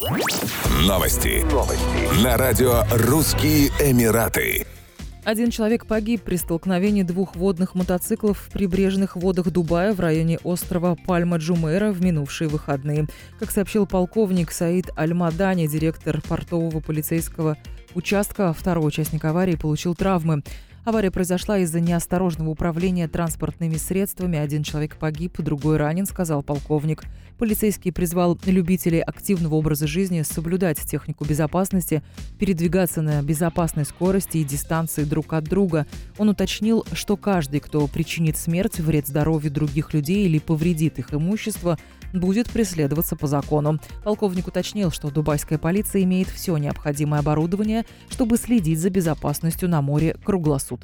Новости. Новости. На радио «Русские Эмираты». Один человек погиб при столкновении двух водных мотоциклов в прибрежных водах Дубая в районе острова Пальма-Джумейра в минувшие выходные. Как сообщил полковник Саид Аль-Мадани, директор портового полицейского участка, второй участник аварии получил травмы. Авария произошла из-за неосторожного управления транспортными средствами. Один человек погиб, другой ранен, сказал полковник. Полицейский призвал любителей активного образа жизни соблюдать технику безопасности, передвигаться на безопасной скорости и дистанции друг от друга. Он уточнил, что каждый, кто причинит смерть, вред здоровью других людей или повредит их имущество, будет преследоваться по закону. Полковник уточнил, что дубайская полиция имеет все необходимое оборудование, чтобы следить за безопасностью на море круглосуточно.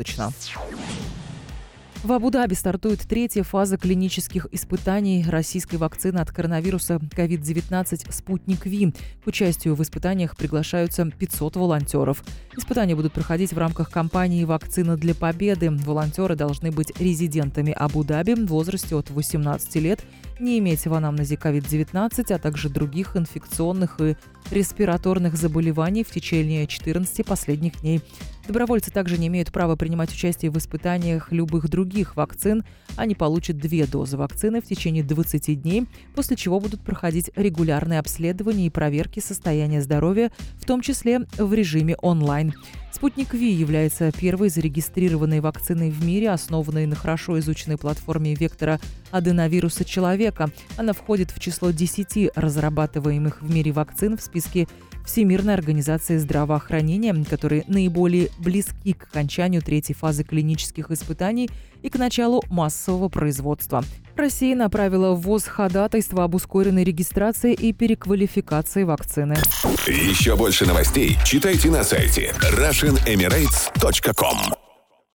В Абу-Даби стартует третья фаза клинических испытаний российской вакцины от коронавируса COVID-19 «Спутник Ви». К участию в испытаниях приглашаются 500 волонтеров. Испытания будут проходить в рамках кампании «Вакцина для победы». Волонтеры должны быть резидентами Абу-Даби в возрасте от 18 лет, не иметь в анамнезе COVID-19, а также других инфекционных и респираторных заболеваний в течение 14 последних дней. Добровольцы также не имеют права принимать участие в испытаниях любых других вакцин. Они получат две дозы вакцины в течение 20 дней, после чего будут проходить регулярные обследования и проверки состояния здоровья, в том числе в режиме онлайн. Спутник Ви является первой зарегистрированной вакциной в мире, основанной на хорошо изученной платформе вектора аденовируса человека. Она входит в число 10 разрабатываемых в мире вакцин в списке Всемирной организации здравоохранения, которые наиболее близки к окончанию третьей фазы клинических испытаний и к началу массового производства. Россия направила в ВОЗ ходатайство об ускоренной регистрации и переквалификации вакцины. Еще больше новостей читайте на сайте RussianEmirates.com